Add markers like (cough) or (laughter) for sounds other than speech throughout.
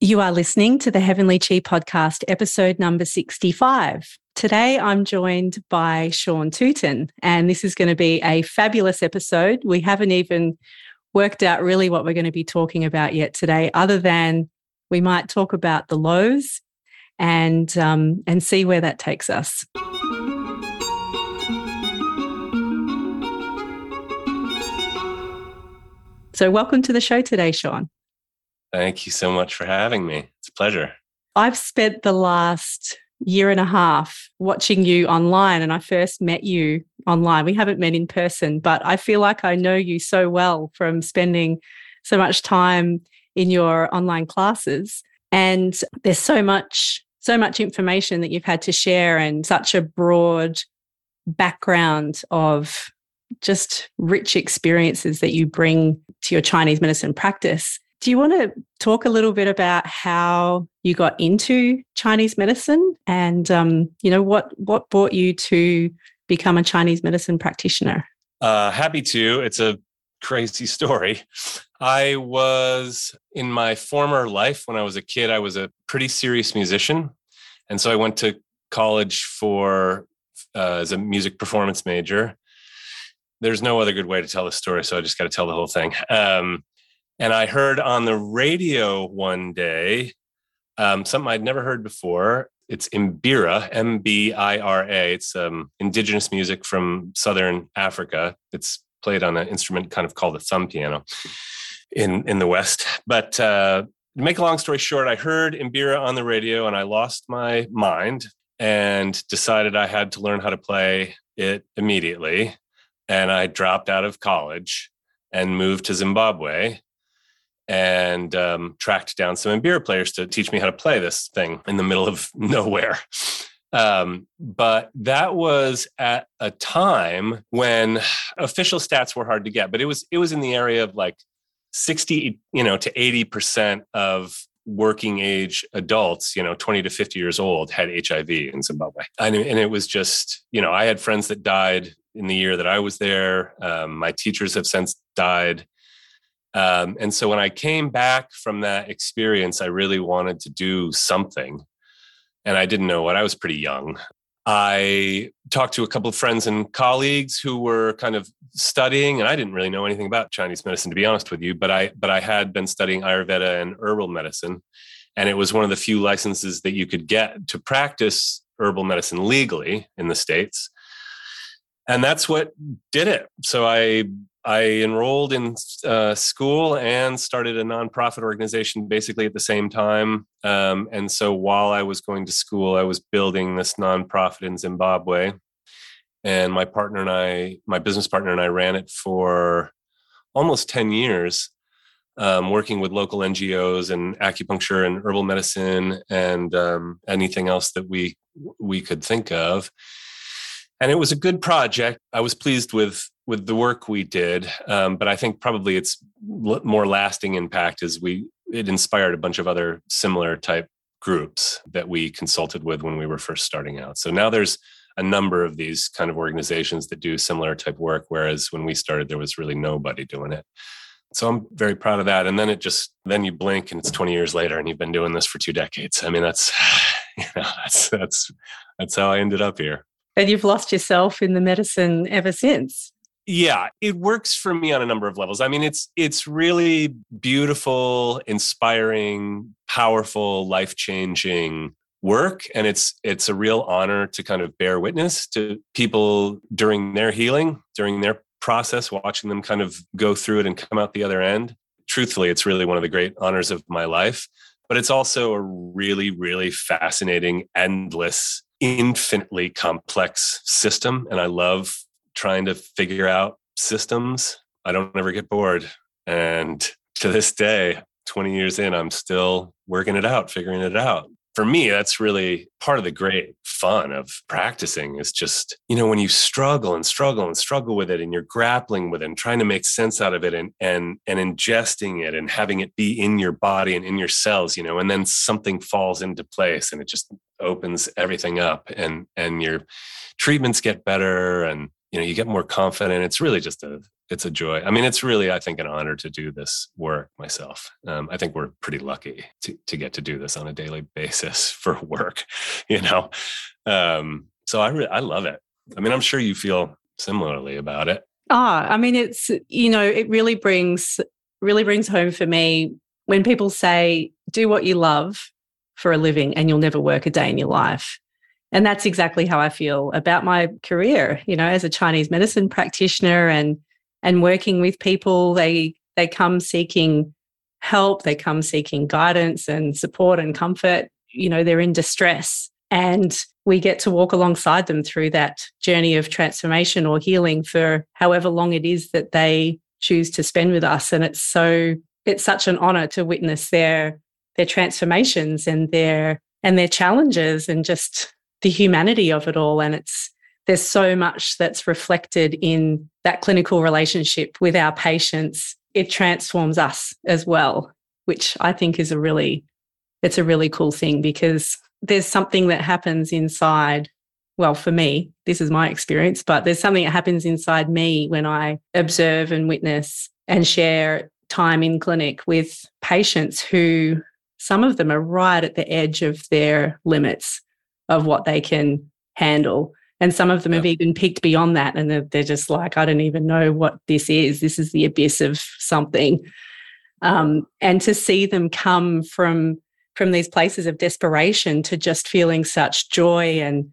You are listening to the Heavenly Chi podcast, episode number 65. Today, I'm joined by Sean Tooten, and this is going to be a fabulous episode. We haven't even worked out really what we're going to be talking about yet today, other than we might talk about the lows and um, and see where that takes us. So, welcome to the show today, Sean. Thank you so much for having me. It's a pleasure. I've spent the last year and a half watching you online, and I first met you online. We haven't met in person, but I feel like I know you so well from spending so much time in your online classes. And there's so much, so much information that you've had to share, and such a broad background of just rich experiences that you bring to your Chinese medicine practice. Do you want to talk a little bit about how you got into Chinese medicine, and um, you know what what brought you to become a Chinese medicine practitioner? Uh, happy to. It's a crazy (laughs) story. I was in my former life when I was a kid. I was a pretty serious musician, and so I went to college for uh, as a music performance major. There's no other good way to tell the story, so I just got to tell the whole thing. Um, and I heard on the radio one day um, something I'd never heard before. It's Mbira, M B I R A. It's um, indigenous music from Southern Africa. It's played on an instrument kind of called a thumb piano in, in the West. But uh, to make a long story short, I heard Mbira on the radio and I lost my mind and decided I had to learn how to play it immediately. And I dropped out of college and moved to Zimbabwe and um, tracked down some Mbira players to teach me how to play this thing in the middle of (laughs) nowhere. Um, but that was at a time when official stats were hard to get, but it was it was in the area of like 60, you know, to 80% of working age adults, you know, 20 to 50 years old had HIV in Zimbabwe. And, and it was just, you know, I had friends that died in the year that I was there. Um, my teachers have since died. Um, and so when I came back from that experience, I really wanted to do something. And I didn't know what. I was pretty young. I talked to a couple of friends and colleagues who were kind of studying, and I didn't really know anything about Chinese medicine, to be honest with you. But I, but I had been studying Ayurveda and herbal medicine, and it was one of the few licenses that you could get to practice herbal medicine legally in the states. And that's what did it. So I I enrolled in uh, school and started a nonprofit organization basically at the same time. Um, and so while I was going to school, I was building this nonprofit in Zimbabwe. And my partner and I, my business partner and I ran it for almost 10 years, um, working with local NGOs and acupuncture and herbal medicine and um, anything else that we we could think of and it was a good project. I was pleased with with the work we did, um, but I think probably its more lasting impact is we it inspired a bunch of other similar type groups that we consulted with when we were first starting out. So now there's a number of these kind of organizations that do similar type work, whereas when we started, there was really nobody doing it. So I'm very proud of that. And then it just then you blink and it's 20 years later, and you've been doing this for two decades. I mean, that's (sighs) you know that's that's that's how I ended up here and you've lost yourself in the medicine ever since. Yeah it works for me on a number of levels. I mean it's it's really beautiful inspiring powerful life changing work. And it's it's a real honor to kind of bear witness to people during their healing during their process watching them kind of go through it and come out the other end. Truthfully it's really one of the great honors of my life. But it's also a really really fascinating endless infinitely complex system and I love trying to figure out systems. I don't ever get bored. And to this day, 20 years in, I'm still working it out, figuring it out for me, that's really part of the great fun of practicing is just, you know, when you struggle and struggle and struggle with it and you're grappling with it and trying to make sense out of it and and and ingesting it and having it be in your body and in your cells, you know, and then something falls into place and it just opens everything up and and your treatments get better and you know you get more confident. It's really just a it's a joy. I mean, it's really, I think, an honor to do this work myself. Um, I think we're pretty lucky to, to get to do this on a daily (laughs) basis for work, (laughs) you know? Um, so I, re- I love it. I mean, I'm sure you feel similarly about it. Ah, I mean, it's, you know, it really brings, really brings home for me when people say, do what you love for a living and you'll never work a day in your life. And that's exactly how I feel about my career, you know, as a Chinese medicine practitioner and and working with people they they come seeking help they come seeking guidance and support and comfort. You know they're in distress and we get to walk alongside them through that journey of transformation or healing for however long it is that they choose to spend with us. And it's so it's such an honor to witness their their transformations and their and their challenges and just the humanity of it all. And it's there's so much that's reflected in that clinical relationship with our patients. It transforms us as well, which I think is a really, it's a really cool thing because there's something that happens inside. Well, for me, this is my experience, but there's something that happens inside me when I observe and witness and share time in clinic with patients who some of them are right at the edge of their limits of what they can handle. And some of them have even peaked beyond that. And they're, they're, just like, I don't even know what this is. This is the abyss of something. Um, and to see them come from from these places of desperation to just feeling such joy and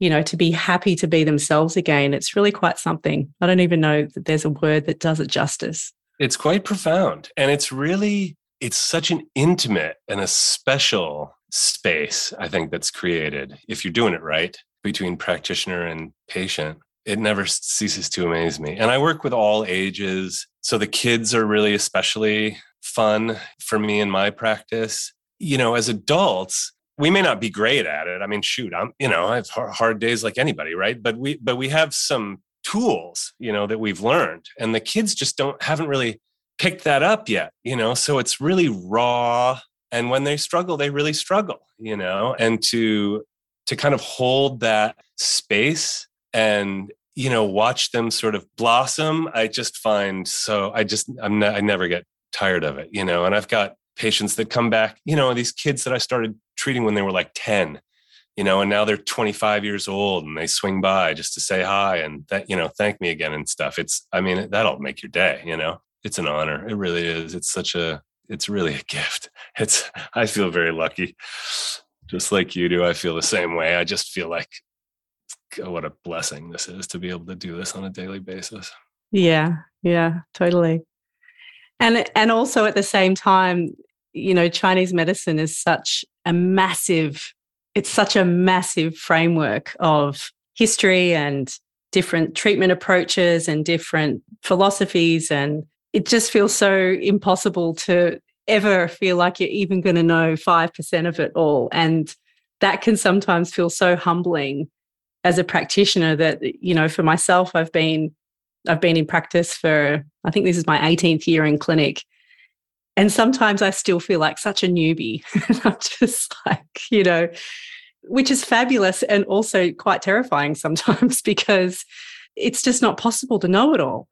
you know to be happy to be themselves again it's really quite something i don't even know that there's a word that does it justice it's quite profound and it's really it's such an intimate and a special space i think that's created if you're doing it right between practitioner and patient it never ceases to amaze me. And i work with all ages so the kids are really especially fun for me in my practice. You know as adults we may not be great at it. I mean shoot i'm you know i have hard days like anybody right? But we but we have some tools you know that we've learned and the kids just don't haven't really picked that up yet you know? So it's really raw and when they struggle they really struggle you know? And to to kind of hold that space and you know watch them sort of blossom i just find so i just i'm not, i never get tired of it you know? And i've got patients that come back you know these kids that i started treating when they were like 10 you know? And now they're 25 years old and they swing by just to say hi and that you know thank me again and stuff. It's i mean that'll make your day you know? It's an honor. It really is. It's such a it's really a gift. It's i feel very lucky just like you do, I feel the same way. I just feel like oh, what a blessing this is to be able to do this on a daily basis. Yeah, yeah, totally. And and also at the same time, you know, Chinese medicine is such a massive it's such a massive framework of history and different treatment approaches and different philosophies and it just feels so impossible to ever feel like you're even going to know 5% of it all. And that can sometimes feel so humbling as a practitioner that, you know, for myself, I've been I've been in practice for I think this is my 18th year in clinic. And sometimes I still feel like such a newbie. (laughs) I'm just like, you know, which is fabulous and also quite terrifying sometimes (laughs) because it's just not possible to know it all.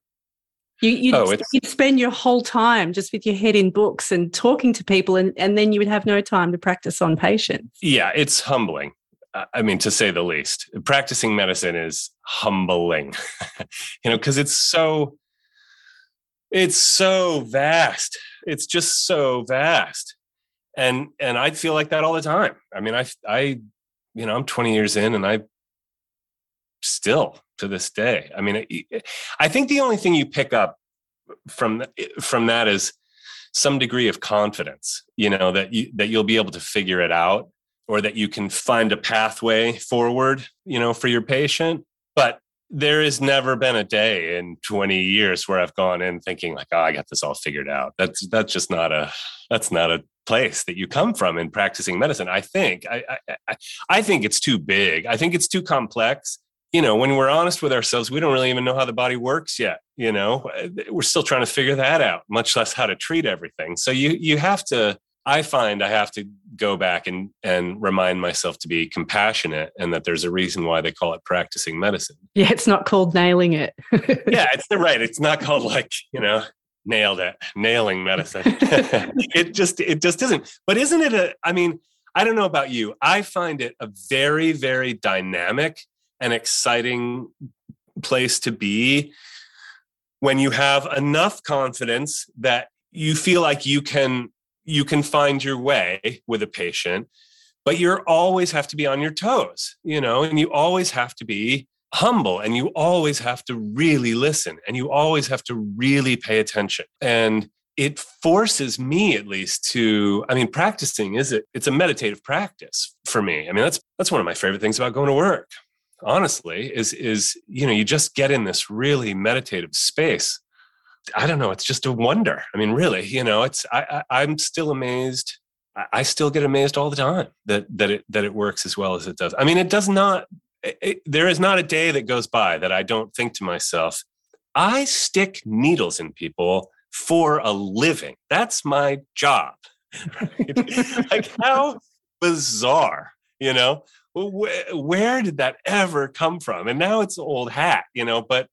You, you'd, oh, you'd, spend your whole time just with your head in books and talking to people, and, and then you would have no time to practice on patients. Yeah, it's humbling. I mean, to say the least. Practicing medicine is humbling, (laughs) you know, because it's so, it's so vast. It's just so vast, and and I feel like that all the time. I mean, I I, you know, I'm 20 years in, and I still to this day. I mean, I think the only thing you pick up from from that is some degree of confidence. You know that you that you'll be able to figure it out, or that you can find a pathway forward. You know, for your patient. But there has never been a day in 20 years where I've gone in thinking like, oh, I got this all figured out. That's that's just not a that's not a place that you come from in practicing medicine. I think I, I I think it's too big. I think it's too complex you know, when we're honest with ourselves, we don't really even know how the body works yet. You know, uh, we're still trying to figure that out, much less how to treat everything. So you you have to I find I have to go back and and remind myself to be compassionate and that there's a reason why they call it practicing medicine. Yeah, it's not called nailing it. (laughs) yeah, it's the right. It's not called like, you know, nailed it, nailing medicine. (laughs) it just it just isn't. But isn't it a I mean, I don't know about you. I find it a very very dynamic and exciting place to be when you have enough confidence that you feel like you can you can find your way with a patient but you always have to be on your toes you know and you always have to be humble and you always have to really listen and you always have to really pay attention. And it forces me at least to i mean practicing is it it's a meditative practice for me. I mean that's that's one of my favorite things about going to work honestly is is you know you just get in this really meditative space i don't know it's just a wonder i mean really you know it's i, I am still amazed I still get amazed all the time that that it that it works as well as it does. I mean, it does not. It, there is not a day that goes by that I don't think to myself, I stick needles in people for a living. That's my job. (laughs) Like how bizarre, you know? Where, where did that ever come from? And now it's old hat, you know, but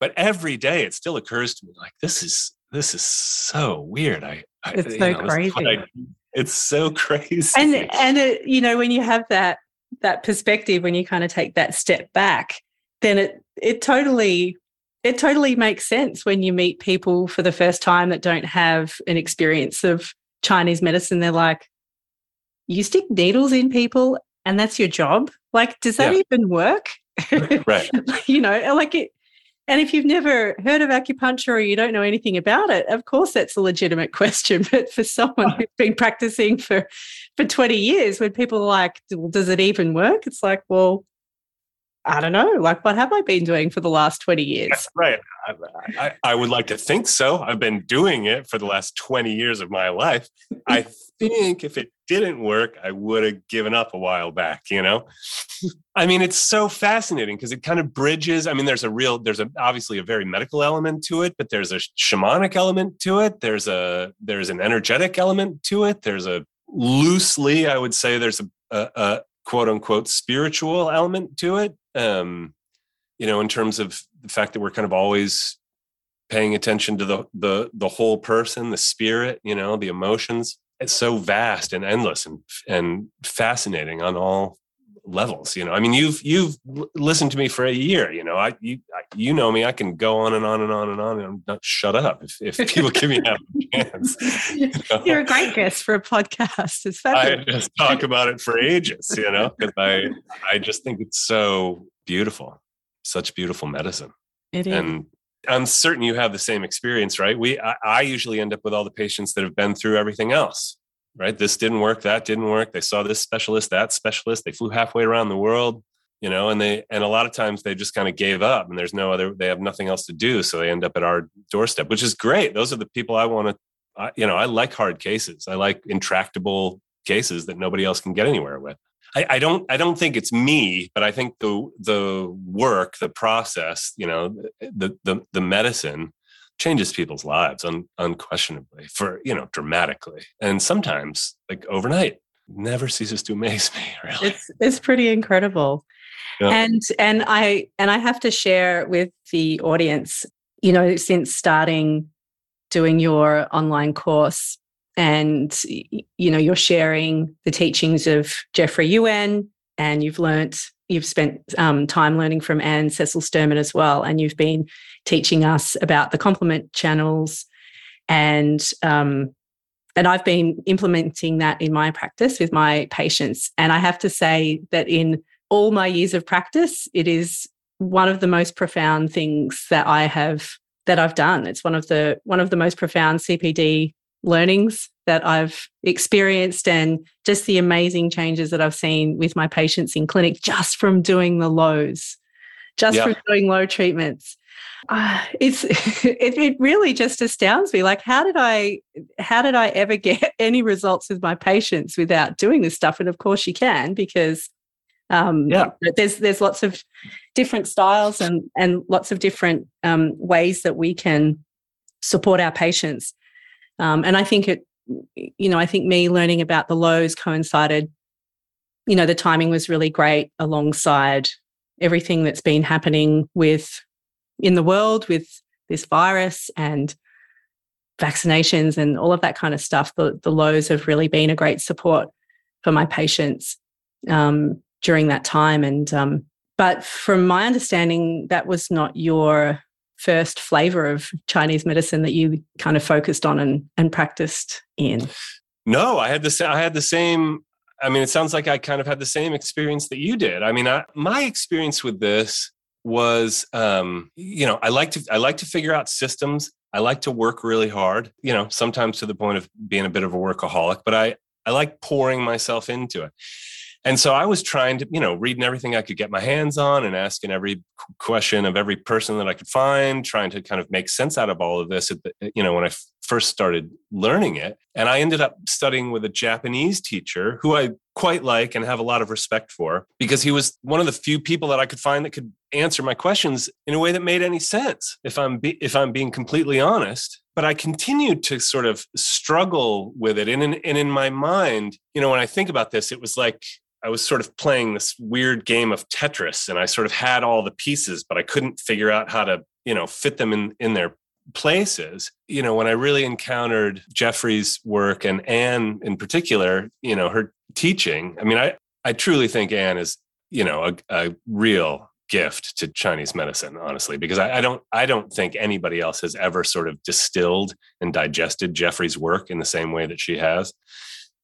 but every day it still occurs to me like this is this is so weird. I, I it's so know, crazy. I, it's so (laughs) crazy. And and it, you know when you have that that perspective, when you kind of take that step back, then it it totally it totally makes sense when you meet people for the first time that don't have an experience of Chinese medicine. They're like, you stick needles in people and that's your job. Like does that yeah. even work? (laughs) Right. (laughs) You know like it and if you've never heard of acupuncture or you don't know anything about it of course that's a legitimate (laughs) question but for someone who's been practicing for for 20 years when people are like well, does it even work? It's like well I don't know. Like, what have I been doing for the last 20 years? (laughs) right. I, I, I, would like to think so. I've been doing it for the last 20 years of my life. I (laughs) think if it didn't work, I would have given up a while back, you know? I mean, it's so fascinating because it kind of bridges. I mean, there's a real, there's a, obviously a very medical element to it, but there's a shamanic element to it. There's a, there's an energetic element to it. There's a loosely, I would say there's a, a, a quote unquote spiritual element to it um, you know, in terms of the fact that we're kind of always paying attention to the the the whole person, the spirit, you know, the emotions. It's so vast and endless and and fascinating on all levels you know? I mean you've you've listened to me for a year you know? I you you know me i can go on and on and on and on and I'm not shut up if, if people give me a chance (laughs) you are a great guest for a podcast it's fabulous. i just talk about it for ages you know? Because i i just think it's so beautiful such beautiful medicine. It is. And i'm certain you have the same experience right? We I, I usually end up with all the patients that have been through everything else right? This didn't work, that didn't work. They saw this specialist, that specialist. They flew halfway around the world, you know, and they and a lot of times they just kind of gave up and there's no other they have nothing else to do, so they end up at our doorstep, which is great. Those are the people I want to you know, I like hard cases. I like intractable cases that nobody else can get anywhere with. I, I, don't I don't think it's me, but I think the the work, the process, you know, the the the medicine changes people's lives un, unquestionably for you know dramatically. And sometimes like overnight never ceases to amaze (laughs) me really. It's it's pretty incredible. Yeah. and and i and i have to share with the audience you know since starting doing your online course and you know you're sharing the teachings of jeffrey yuen and you've learnt you've spent um, time learning from Ann Cecil-Sterman as well, and you've been teaching us about the complement channels, and um, and I've been implementing that in my practice with my patients. And I have to say that in all my years of practice, it is one of the most profound things that I have that I've done. It's one of the one of the most profound CPD learnings that I've experienced and just the amazing changes that I've seen with my patients in clinic just from doing the lows, just yeah. from doing low treatments. Uh, it's (laughs) it, it really just astounds me like how did i how did i ever get (laughs) any results with my patients without doing this stuff and of course you can because um, yeah. there's there's lots of different styles and and lots of different um, ways that we can support our patients um, and I think it you know, I think me learning about the lows coincided, you know, the timing was really great alongside everything that's been happening with in the world with this virus and vaccinations and all of that kind of stuff. The, the lows have really been a great support for my patients um, during that time. And um, but from my understanding, that was not your first flavor of Chinese medicine that you kind of focused on and, and practiced in? No, I had the I had the same. I mean, it sounds like I kind of had the same experience that you did. I mean, I, my experience with this was, um, you know, I like to I like to figure out systems. I like to work really hard. You know, sometimes to the point of being a bit of a workaholic, but I I like pouring myself into it. And so I was trying to, you know, reading everything I could get my hands on and asking every question of every person that I could find, trying to kind of make sense out of all of this. the, You know, when I first started learning it. And I ended up studying with a Japanese teacher who I quite like and have a lot of respect for because he was one of the few people that I could find that could answer my questions in a way that made any sense if I'm be, if I'm being completely honest but I continued to sort of struggle with it and in, and in my mind you know when I think about this it was like I was sort of playing this weird game of Tetris and I sort of had all the pieces, but I couldn't figure out how to, you know, fit them in, in their places. You know, when I really encountered Jeffrey's work and Ann in particular, you know, her teaching, I mean, I, I truly think Ann is, you know, a, a real gift to Chinese medicine, honestly, because I, I, don't I don't think anybody else has ever sort of distilled and digested Jeffrey's work in the same way that she has.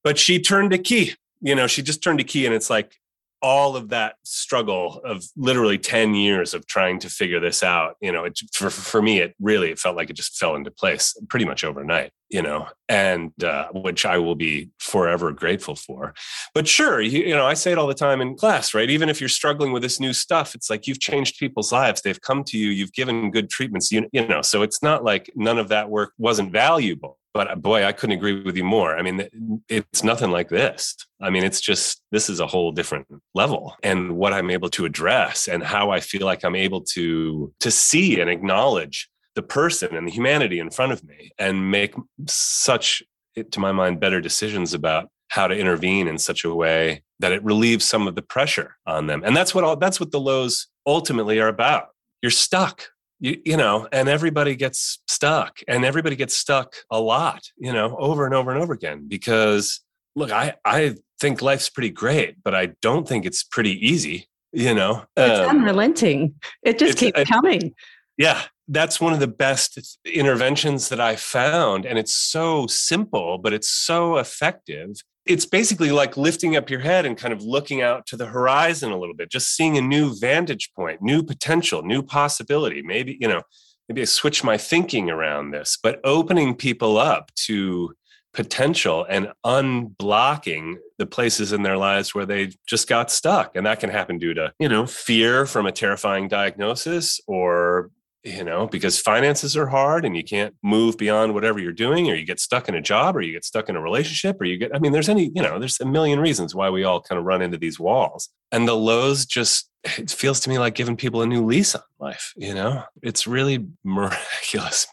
But she turned a key you know, she just turned a key and it's like all of that struggle of literally 10 years of trying to figure this out, you know, it, for, for me, it really, it felt like it just fell into place pretty much overnight, you know, and uh, which I will be forever grateful for. But sure, you, you know, I say it all the time in class, right? Even if you're struggling with this new stuff, it's like you've changed people's lives. They've come to you, you've given good treatments, you, you know, so it's not like none of that work wasn't valuable but uh, boy, I couldn't agree with you more. I mean, it's nothing like this. I mean, it's just this is a whole different level, and what I'm able to address, and how I feel like I'm able to to see and acknowledge the person and the humanity in front of me, and make such, to my mind, better decisions about how to intervene in such a way that it relieves some of the pressure on them. And that's what all that's what the lows ultimately are about. You're stuck you, you know, and everybody gets stuck and everybody gets stuck a lot, you know, over and over and over again because look, I, I think life's pretty great, but I don't think it's pretty easy, you know. It's um, unrelenting. It just keeps coming. Yeah. That's one of the best interventions that I found. And it's so simple, but it's so effective it's basically like lifting up your head and kind of looking out to the horizon a little bit, just seeing a new vantage point, new potential, new possibility. Maybe, you know, maybe I switch my thinking around this, but opening people up to potential and unblocking the places in their lives where they just got stuck. And that can happen due to, you know, fear from a terrifying diagnosis or you know, because finances are hard and you can't move beyond whatever you're doing, or you get stuck in a job, or you get stuck in a relationship, or you get, I mean, there's any, you know, there's a million reasons why we all kind of run into these walls. And the lows just, it feels to me like giving people a new lease on life, you know? It's really (laughs) miraculous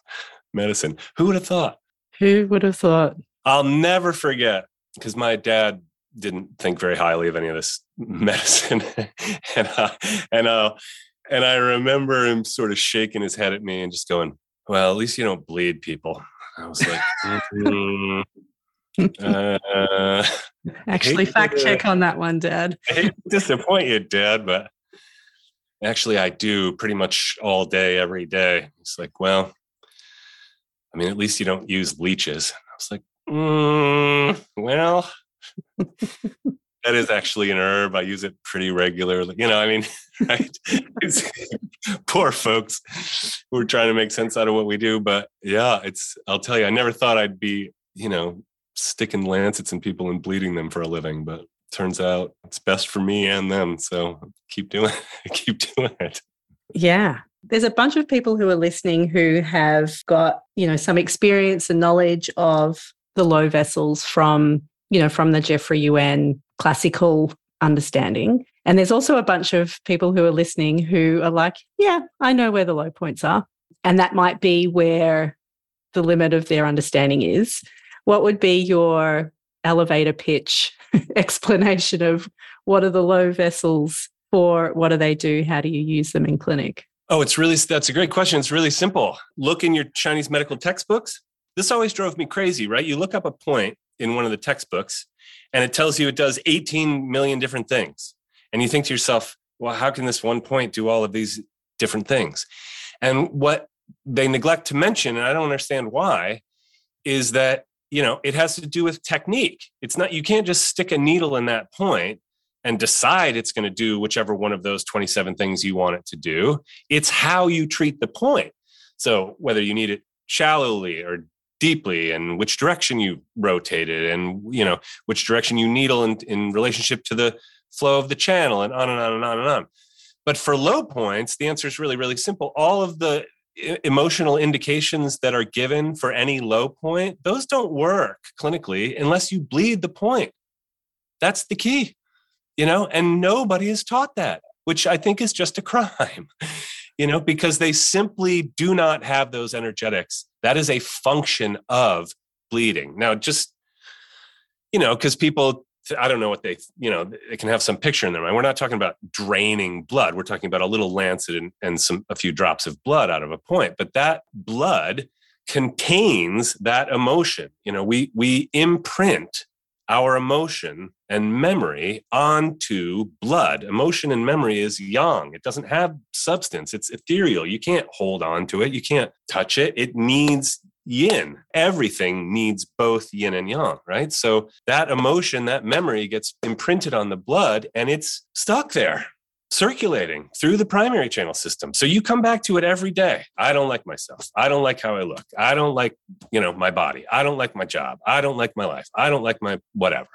medicine. Who would have thought? Who would have thought? I'll never forget because my dad didn't think very highly of any of this (laughs) medicine. (laughs) and, uh, and, uh, and I remember him sort of shaking his head at me and just going, "Well, at least you don't bleed people." I was like, mm-hmm. uh, (laughs) actually, fact to, check on that one, Dad. I hate to disappoint you, Dad, but actually, I do pretty much all day, every day. It's like, well, I mean, at least you don't use leeches. I was like, mm, well that is actually an herb. I use it pretty regularly. You know, I mean, (laughs) right? (laughs) poor folks who are trying to make sense out of what we do. But yeah, it's, I'll tell you, I never thought I'd be, you know, sticking lancets in people and bleeding them for a living, but turns out it's best for me and them. So keep doing it. (laughs) keep doing it. Yeah. There's a bunch of people who are listening who have got, you know, some experience and knowledge of the low vessels from, you know, from the Jeffrey Yuen classical understanding. And there's also a bunch of people who are listening who are like, yeah, I know where the low points are. And that might be where the limit of their understanding is. what would be your elevator pitch (laughs) explanation of what are the low vessels for? What do they do? How do you use them in clinic? Oh, it's really, that's a great question. It's really simple. Look in your Chinese medical textbooks. This always drove me crazy, right? You look up a point in one of the textbooks and it tells you it does 18 million different things. And you think to yourself, well, how can this one point do all of these different things? And what they neglect to mention, and I don't understand why, is that you know it has to do with technique. It's not you can't just stick a needle in that point and decide it's going to do whichever one of those 27 things you want it to do. It's how you treat the point. So whether you need it shallowly or deeply and which direction you rotate it and you know which direction you needle in, in relationship to the flow of the channel and on and on and on and on. But for low points the answer is really really simple. All of the emotional indications that are given for any low point those don't work clinically unless you bleed the point. That's the key you know and nobody is taught that which i think is just a (laughs) crime you know because they simply do not have those energetics that is a function of bleeding now just you know because people I don't know what they, you know, they can have some picture in their mind. We're not talking about draining blood. We're talking about a little lancet and, and some a few drops of blood out of a point. But that blood contains that emotion. You know, we we imprint our emotion and memory onto blood. Emotion and memory is yang. It doesn't have substance. It's ethereal. You can't hold on to it. You can't touch it. It needs yin. Everything needs both yin and yang, right? So that emotion, that memory gets imprinted on the blood and it's stuck there circulating through the primary channel system. So you come back to it every day. I don't like myself. I don't like how I look. I don't like, you know, my body. I don't like my job. I don't like my life. I don't like my whatever.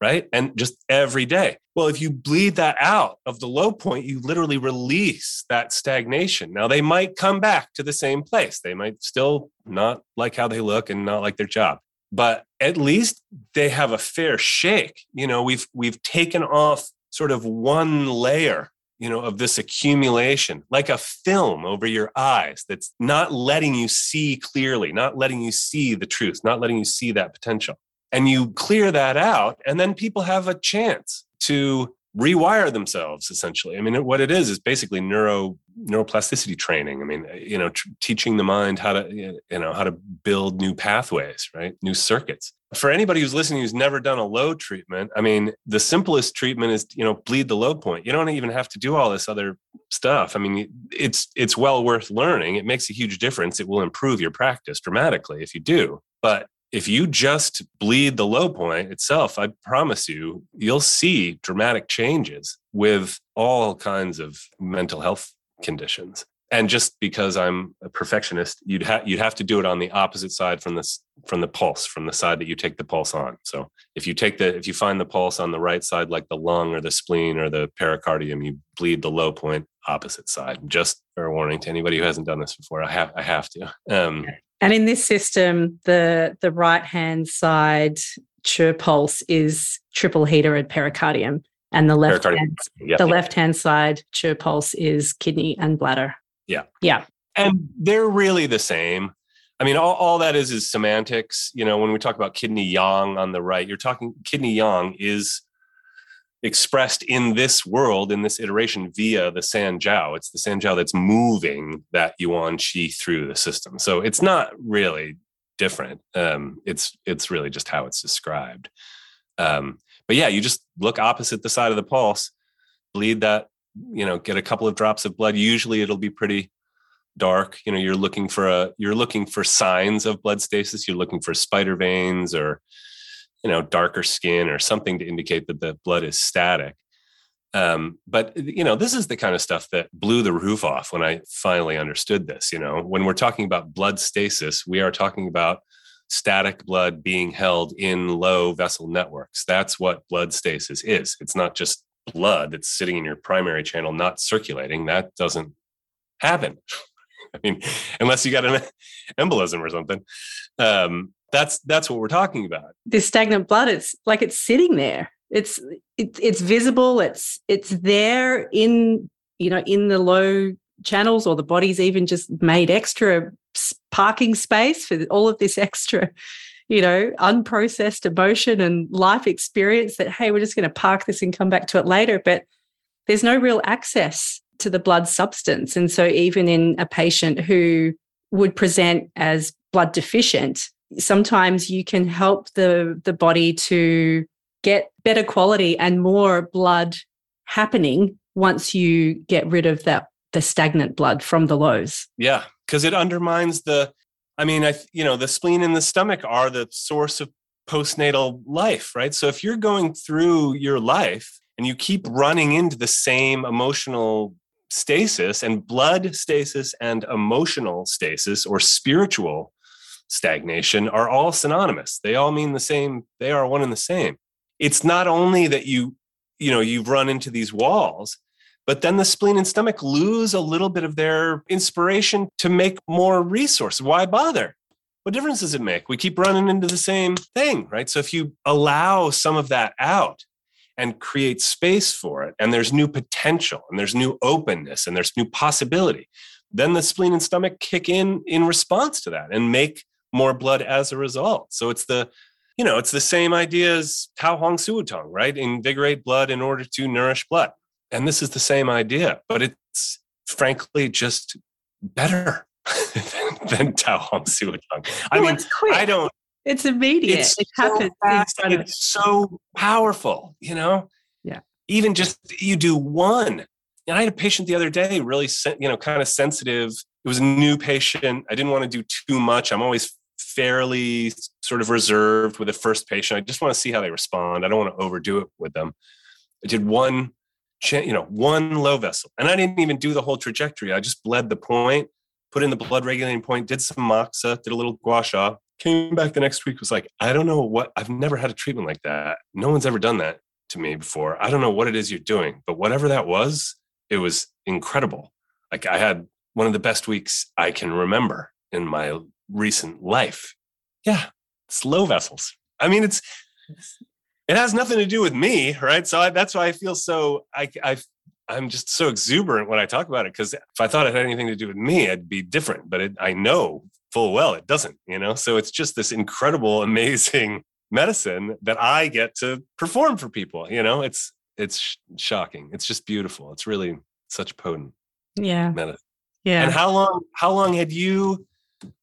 Right. And just every day. Well, if you bleed that out of the low point, you literally release that stagnation. Now, they might come back to the same place. They might still not like how they look and not like their job but at least they have a fair shake you know we've we've taken off sort of one layer you know of this accumulation like a film over your eyes that's not letting you see clearly not letting you see the truth not letting you see that potential. And you clear that out and then people have a chance to rewire themselves essentially. I mean what it is is basically neuro neuroplasticity training. I mean you know tr- teaching the mind how to you know how to build new pathways right? New circuits. For anybody who's listening who's never done a low treatment i mean the simplest treatment is you know bleed the low point. You don't even have to do all this other stuff. I mean it's it's well worth learning. It makes a huge difference. It will improve your practice dramatically if you do. But if you just bleed the low point itself, I promise you, you'll see dramatic changes with all kinds of mental health conditions. And just because I'm a perfectionist, you'd have you'd have to do it on the opposite side from this from the pulse, from the side that you take the pulse on. So if you take the if you find the pulse on the right side, like the lung or the spleen or the pericardium, you bleed the low point opposite side. Just a warning to anybody who hasn't done this before. I have I have to. Um, and in this system, the the right hand side Chir pulse is triple heater and pericardium, and the left hand, yep. the left hand side Chir pulse is kidney and bladder. Yeah, yeah, and they're really the same. I mean, all, all that is is semantics. You know, when we talk about kidney yang on the right, you're talking kidney yang is expressed in this world, in this iteration via the Sanjiao. It's the Sanjiao that's moving that Yuan Qi through the system. So it's not really different. Um, it's it's really just how it's described. Um, but yeah, you just look opposite the side of the pulse, bleed that, you know, get a couple of drops of blood. Usually it'll be pretty dark. You know, you're looking for a you're looking for signs of blood stasis. You're looking for spider veins or you know darker skin or something to indicate that the blood is static. Um, but you know this is the kind of stuff that blew the roof off when i finally understood this you know. When we're talking about blood stasis we are talking about static blood being held in low vessel networks. That's what blood stasis is. It's not just blood that's sitting in your primary channel not circulating. That doesn't happen. (laughs) I mean unless you got an (laughs) embolism or something. Um, that's that's what we're talking about this stagnant blood it's like it's sitting there it's it, it's visible it's it's there in you know in the low channels or the body's even just made extra parking space for all of this (laughs) extra you know, unprocessed emotion and life experience that, hey, we're just going to park this and come back to it later. But there's no real access to the blood substance. And so, even in a patient who would present as blood deficient, sometimes you can help the, the body to get better quality and more blood happening once you get rid of that the stagnant blood from the lows. Yeah, because it undermines the I mean, I you know, the spleen and the stomach are the source of postnatal life, right? So if you're going through your life and you keep running into the same emotional stasis and blood stasis and emotional stasis or spiritual stagnation are all synonymous. They all mean the same, they are one and the same. It's not only that you you know, you've run into these walls, but then the spleen and stomach lose a little bit of their inspiration to make more resources. Why bother? What difference does it make? We keep running into the same thing, right? So if you allow some of that out and create space for it, and there's new potential, and there's new openness, and there's new possibility, then the spleen and stomach kick in in response to that and make more blood as a result. So it's the you know, it's the same idea as Tao Hong Si Wu Tang, right? Invigorate blood in order to nourish blood. And this is the same idea, but it's frankly just better than, (laughs) than Tao Hong Suwu Tong. I well, mean, I don't. It's immediate. It's it so happens. and it's so powerful, you know? Yeah. Even just you do one. And I had a patient the other day, really, you know, kind of sensitive. It was a new patient. I didn't want to do too much. I'm always fairly sort of reserved with the first patient. I just want to see how they respond. I don't want to overdo it with them. I did one you know, one low vessel. And I didn't even do the whole trajectory. I just bled the point, put in the blood regulating point, did some moxa, did a little gua sha, came back the next week, was like, I don't know what, I've never had a treatment like that. No one's ever done that to me before. I don't know what it is you're doing, but whatever that was, it was incredible. Like I had one of the best weeks I can remember in my recent life. Yeah, slow vessels. I mean, it's it has nothing to do with me, right? So I, that's why I feel so I, I I'm just so exuberant when I talk about it because if I thought it had anything to do with me, it'd be different. But it, I know full well it doesn't, you know. So it's just this incredible, (laughs) amazing medicine that I get to perform for people. You know, it's it's sh- shocking. It's just beautiful. It's really such potent. Yeah. Medicine. Yeah. And how long? How long had you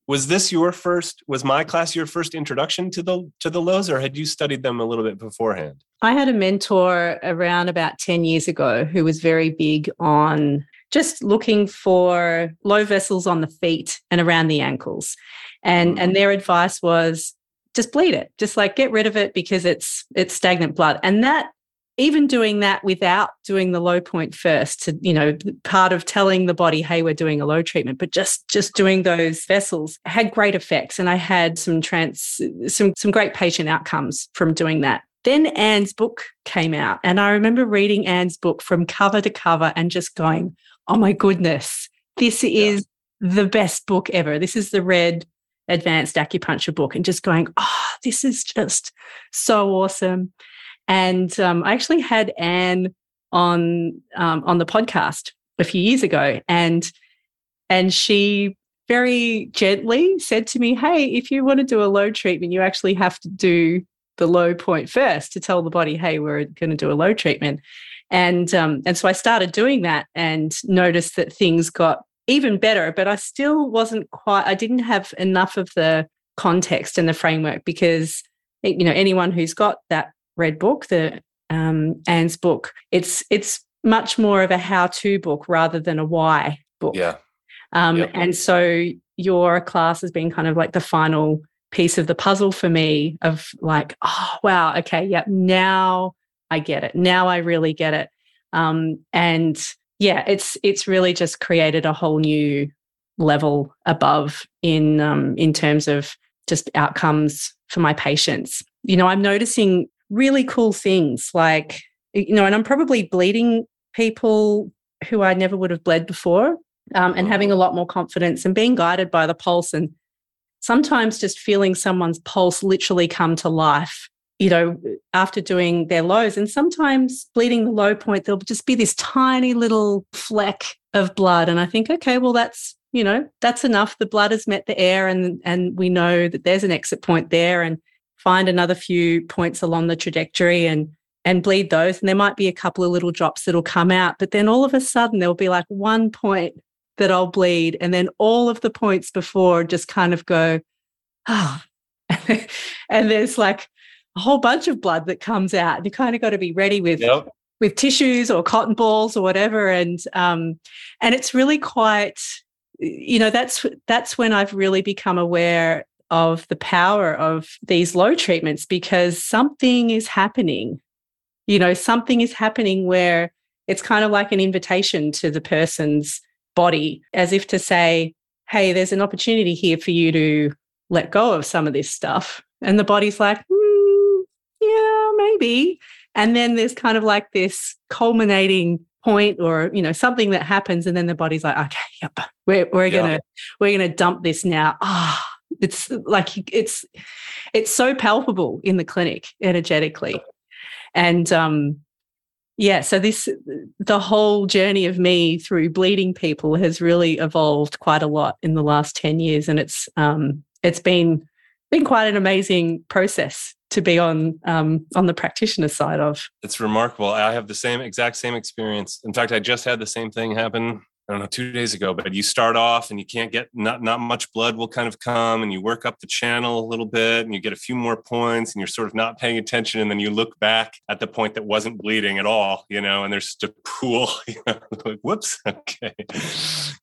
was this your first was my class your first introduction to the to the lows or had you studied them a little bit beforehand? I had a mentor around about 10 years ago who was very big on just looking for low vessels on the feet and around the ankles. And mm-hmm. and their advice was just bleed it. Just like get rid of it because it's it's stagnant blood. And that even doing that without doing the low point first to you know part of telling the body hey we're doing a low treatment but just just doing those vessels had great effects and i had some trans some some great patient outcomes from doing that. Then ann's book came out and i remember reading ann's book from cover to cover and just going oh my goodness this is yeah. the best book ever. This is the red advanced acupuncture book and just going oh this is just so awesome and um, I actually had Ann on um, on the podcast a few years ago, and and she very gently said to me, "Hey, if you want to do a low treatment, you actually have to do the low point first to tell the body, hey, we're going to do a low treatment." And um, and so I started doing that and noticed that things got even better, but I still wasn't quite. I didn't have enough of the context and the framework because you know anyone who's got that red book, the um, Ann's book. It's it's much more of a how-to book rather than a why book. Yeah. Um, yep. And so your class has been kind of like the final piece of the puzzle for me of like, oh wow, okay, yep, now I get it. Now I really get it. Um, and yeah, it's it's really just created a whole new level above in um, in terms of just outcomes for my patients. You know, I'm noticing really cool things like, you know, and I'm probably bleeding people who I never would have bled before um, and having a lot more confidence and being guided by the pulse and sometimes just feeling someone's pulse literally come to life you know after doing their lows. And sometimes bleeding the low point there'll just be this tiny little fleck of blood. And i think okay well that's you know, that's enough. The blood has met the air and and we know that there's an exit point there. And find another few points along the trajectory and and bleed those. And there might be a couple of little drops that'll come out, but then all of a sudden there'll be like one point that I'll bleed. And then all of the points before just kind of go, ah. Oh. (laughs) and there's like a whole bunch of blood that comes out. And you kind of got to be ready with yep. with tissues or cotton balls or whatever. And um, and it's really quite, you know, that's that's when I've really become aware of the power of these luo treatments because something is happening. You know, something is happening where it's kind of like an invitation to the person's body, as if to say, hey, there's an opportunity here for you to let go of some of this stuff. And the body's like, mm, yeah, maybe. And then there's kind of like this culminating point or you know something that happens and then the body's like okay yep we're, we're gonna we're gonna dump this now ah it's like it's it's so palpable in the clinic energetically. And um yeah, so this the whole journey of me through bleeding people has really evolved quite a lot in the last 10 years and it's um it's been been quite an amazing process to be on um, on the practitioner side of. It's remarkable. I have the same exact same experience. In fact, I just had the same thing happen I don't know, two days ago, but you start off and you can't get not not much blood will kind of come and you work up the channel a little bit and you get a few more points and you're sort of not paying attention and then you look back at the point that wasn't bleeding at all, you know, and there's just a (laughs) pool, you know, (laughs) like whoops, (laughs) okay,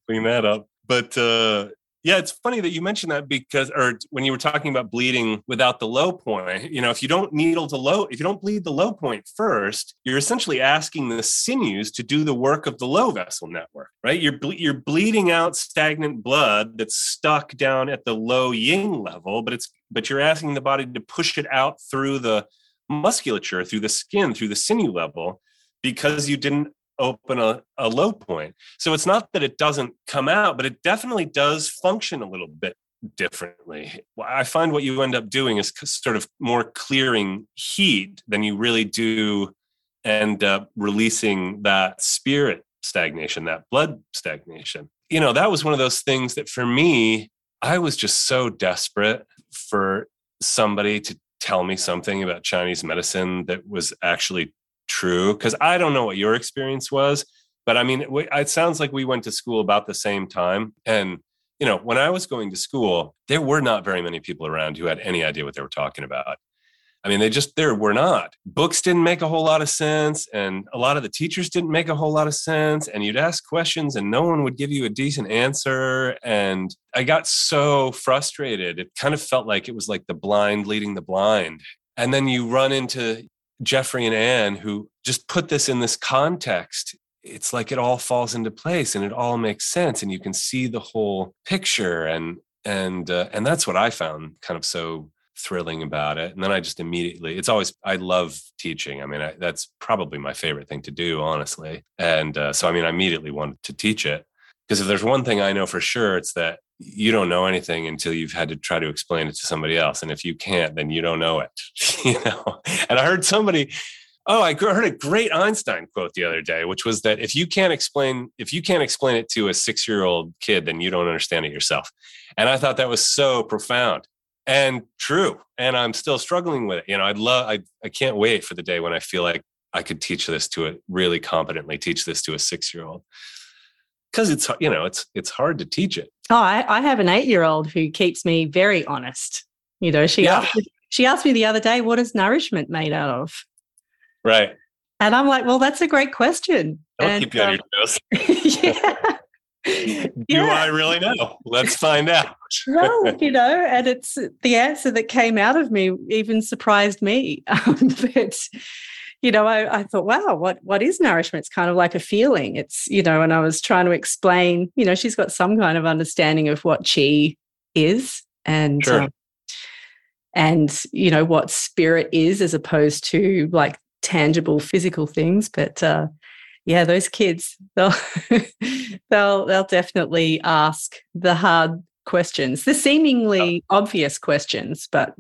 clean that up. But uh yeah, it's funny that you mentioned that because, or when you were talking about bleeding without the luo point, you know, if you don't needle the luo, if you don't bleed the luo point first, you're essentially asking the sinews to do the work of the luo vessel network, right? You're ble- you're bleeding out stagnant blood that's stuck down at the low yin level, but it's but you're asking the body to push it out through the musculature, through the skin, through the sinew level, because you didn't open a, a luo point. So it's not that it doesn't come out, but it definitely does function a little bit differently. I find what you end up doing is sort of more clearing heat than you really do end up releasing that spirit stagnation, that blood stagnation. You know, that was one of those things that for me, I was just so desperate for somebody to tell me something about Chinese medicine that was actually true because I don't know what your experience was, but I mean, it sounds like we went to school about the same time. And, you know, when I was going to school, there were not very many people around who had any idea what they were talking about. I mean, they just, there were not. Books didn't make a whole lot of sense, and a lot of the teachers didn't make a whole lot of sense. And you'd ask questions, and no one would give you a decent answer. And I got so frustrated. It kind of felt like it was like the blind leading the blind. And then you run into Jeffrey and Ann, who just put this in this context, it's like it all falls into place and it all makes sense, and you can see the whole picture, and and uh, and that's what I found kind of so thrilling about it. And then I just immediately, it's always I love teaching. I mean, I, that's probably my favorite thing to do, honestly. And uh, so, I mean, I immediately wanted to teach it because if there's one thing I know for sure, it's that you don't know anything until you've had to try to explain it to somebody else and if you can't then you don't know it (laughs) you know? And i heard somebody oh i heard a great einstein quote the other day which was that if you can't explain if you can't explain it to a 6 year old kid then you don't understand it yourself. And i thought that was so profound and true and i'm still struggling with it you know? I'd love i, I can't wait for the day when i feel like i could teach this to a really competently teach this to a 6 year old because it's you know it's it's hard to teach it oh i, I have an eight year old who keeps me very honest you know she yeah. asked, she asked me the other day what is nourishment made out of right and i'm like well that's a great question I'll and, keep you um, on your toes (laughs) yeah do yeah. I really know? Let's find out. well, (laughs) you know, and it's the answer that came out of me even surprised me. (laughs) Um, but you know, I, I thought, wow, what what is nourishment? It's kind of like a feeling. It's, you know, and I was trying to explain, you know, she's got some kind of understanding of what chi is and sure. um, and you know what spirit is as opposed to like tangible physical things. But uh yeah, those kids, they'll (laughs) they'll they'll definitely ask the hard questions, the seemingly oh. obvious questions, but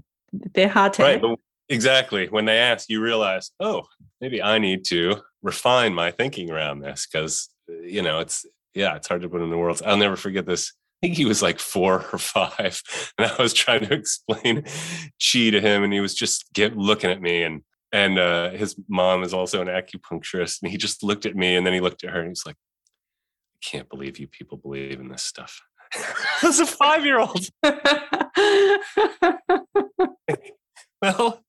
they're hard to right, Exactly. When they ask, you realize, oh, maybe I need to refine my thinking around this because you know it's yeah, it's hard to put in the words. I'll never forget this. I think he was like four or (laughs) five, and I was trying to explain chi to him, and he was just get looking at me, and and uh, his mom is also an acupuncturist, and he just looked at me, and then he looked at her, and he's like, "I can't believe you people believe in this stuff." (laughs) As a five year old. (laughs) well,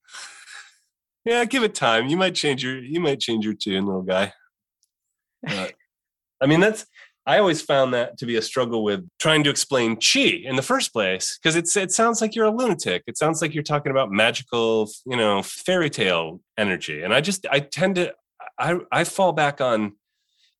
yeah, give it time. You might change your you might change your tune, little guy. I mean, that's I always found that to be a struggle with trying to explain chi in the first place because it's it sounds like you're a lunatic. It sounds like you're talking about magical, you know, fairy tale energy. And I just I tend to I I fall back on,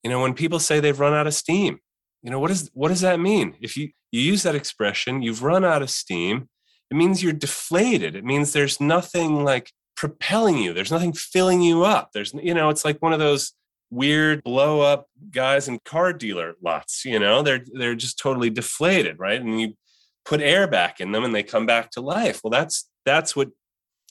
you know, when people say they've run out of steam. You know, what is what does that mean? If you you use that expression, you've run out of steam, it means you're deflated. It means there's nothing like propelling you. There's nothing filling you up. There's you know, it's like one of those weird blow up guys in car dealer lots you know they're they're just totally deflated right and you put air back in them and they come back to life well that's that's what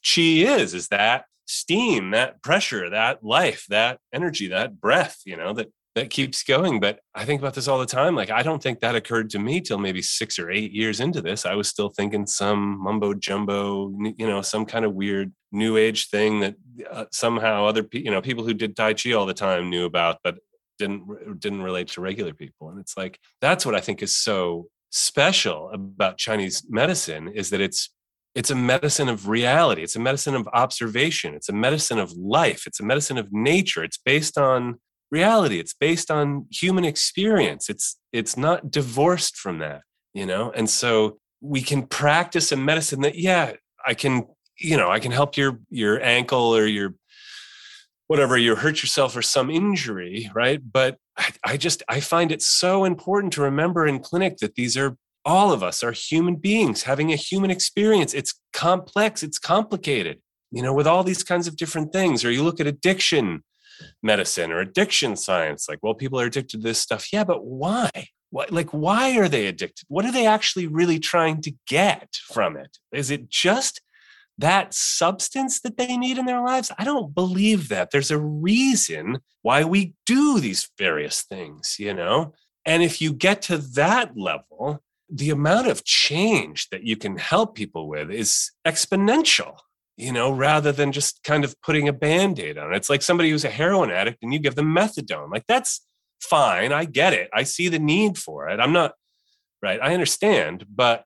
chi is is that steam that pressure that life that energy that breath you know that that keeps going. But I think about this all the time. Like, I don't think that occurred to me till maybe six or eight years into this. I was still thinking some mumbo jumbo, you know, some kind of weird new age thing that uh, somehow other people, you know, people who did Tai Chi all the time knew about, but didn't didn't relate to regular people. And it's like that's what I think is so special about Chinese medicine is that it's it's a medicine of reality. It's a medicine of observation. It's a medicine of life. It's a medicine of nature. It's based on reality. It's based on human experience. It's it's not divorced from that you know? And so we can practice a medicine that yeah i can you know i can help your your ankle or your whatever you hurt yourself or some injury right? But I, I just i find it so important to remember in clinic that these are all of us are human beings having a human experience. It's complex. It's complicated. You know with all these kinds of different things. Or you look at addiction medicine or addiction science like well people are addicted to this stuff. Yeah but why? What like why are they addicted? What are they actually really trying to get from it? Is it just that substance that they need in their lives? I don't believe that. There's a reason why we do these various things you know? And if you get to that level the amount of change that you can help people with is exponential you know, rather than just kind of putting a band aid on it. It's like somebody who's a heroin addict and you give them methadone. Like, that's fine. I get it. I see the need for it. I'm not, right? I understand, but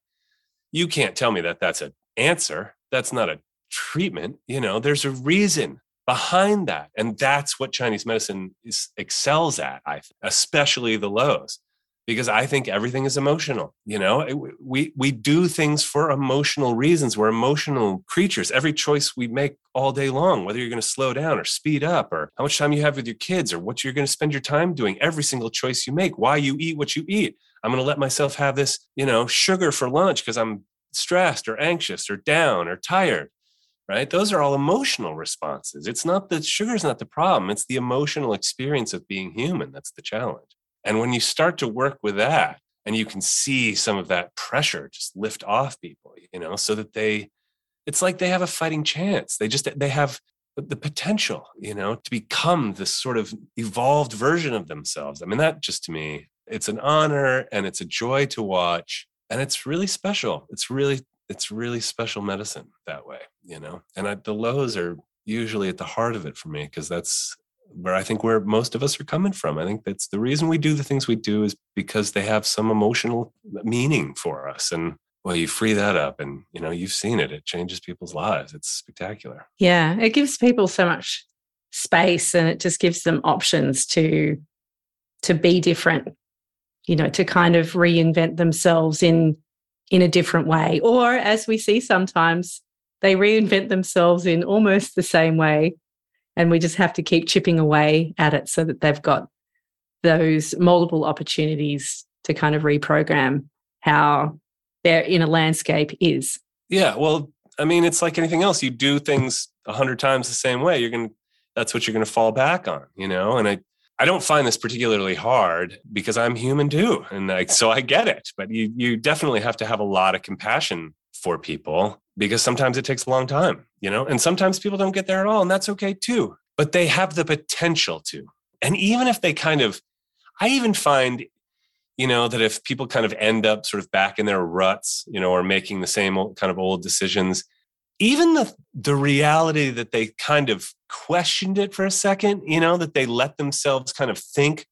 you can't tell me that that's an answer. That's not a treatment. You know, there's a reason behind that. And that's what Chinese medicine is, excels at, I especially the luos because I think everything is emotional. You know, we we do things for emotional reasons. We're emotional creatures. Every choice we make all day long, whether you're going to slow down or speed up, or how much time you have with your kids, or what you're going to spend your time doing, every single choice you make, why you eat what you eat. I'm going to let myself have this, you know, sugar for lunch because I'm stressed or anxious or down or tired. Right? Those are all emotional responses. It's not the sugar's not the problem. It's the emotional experience of being human that's the challenge. And when you start to work with that, and you can see some of that pressure just lift off people, you know, so that they, it's like they have a fighting chance. They just, they have the potential, you know, to become this sort of evolved version of themselves. I mean, that just to me, it's an honor and it's a joy to watch. And it's really special. It's really, it's really special medicine that way, you know, and I, the luos are usually at the heart of it for me because that's where I think where most of us are coming from. I think that's the reason we do the things we do is because they have some emotional meaning for us. And well, you free that up and you know, you've seen it. It changes people's lives. It's spectacular. Yeah. It gives people so much space and it just gives them options to to be different, you know, to kind of reinvent themselves in in a different way. Or as we see sometimes, they reinvent themselves in almost the same way and we just have to keep chipping away at it so that they've got those multiple opportunities to kind of reprogram how their inner landscape is. Yeah, well, I mean, it's like anything else. You do things a hundred times the same way. You're gonna that's what you're gonna fall back on, you know. And I I don't find this particularly hard because I'm human too, and like so I get it. But you you definitely have to have a lot of compassion for people because sometimes it takes a long time, you know, and sometimes people don't get there at all, and that's okay too. But they have the potential to. And even if they kind of, I even find you know, that if people kind of end up sort of back in their ruts, you know, or making the same old, kind of old decisions, even the the reality that they kind of questioned it for a second, you know, that they let themselves kind of think,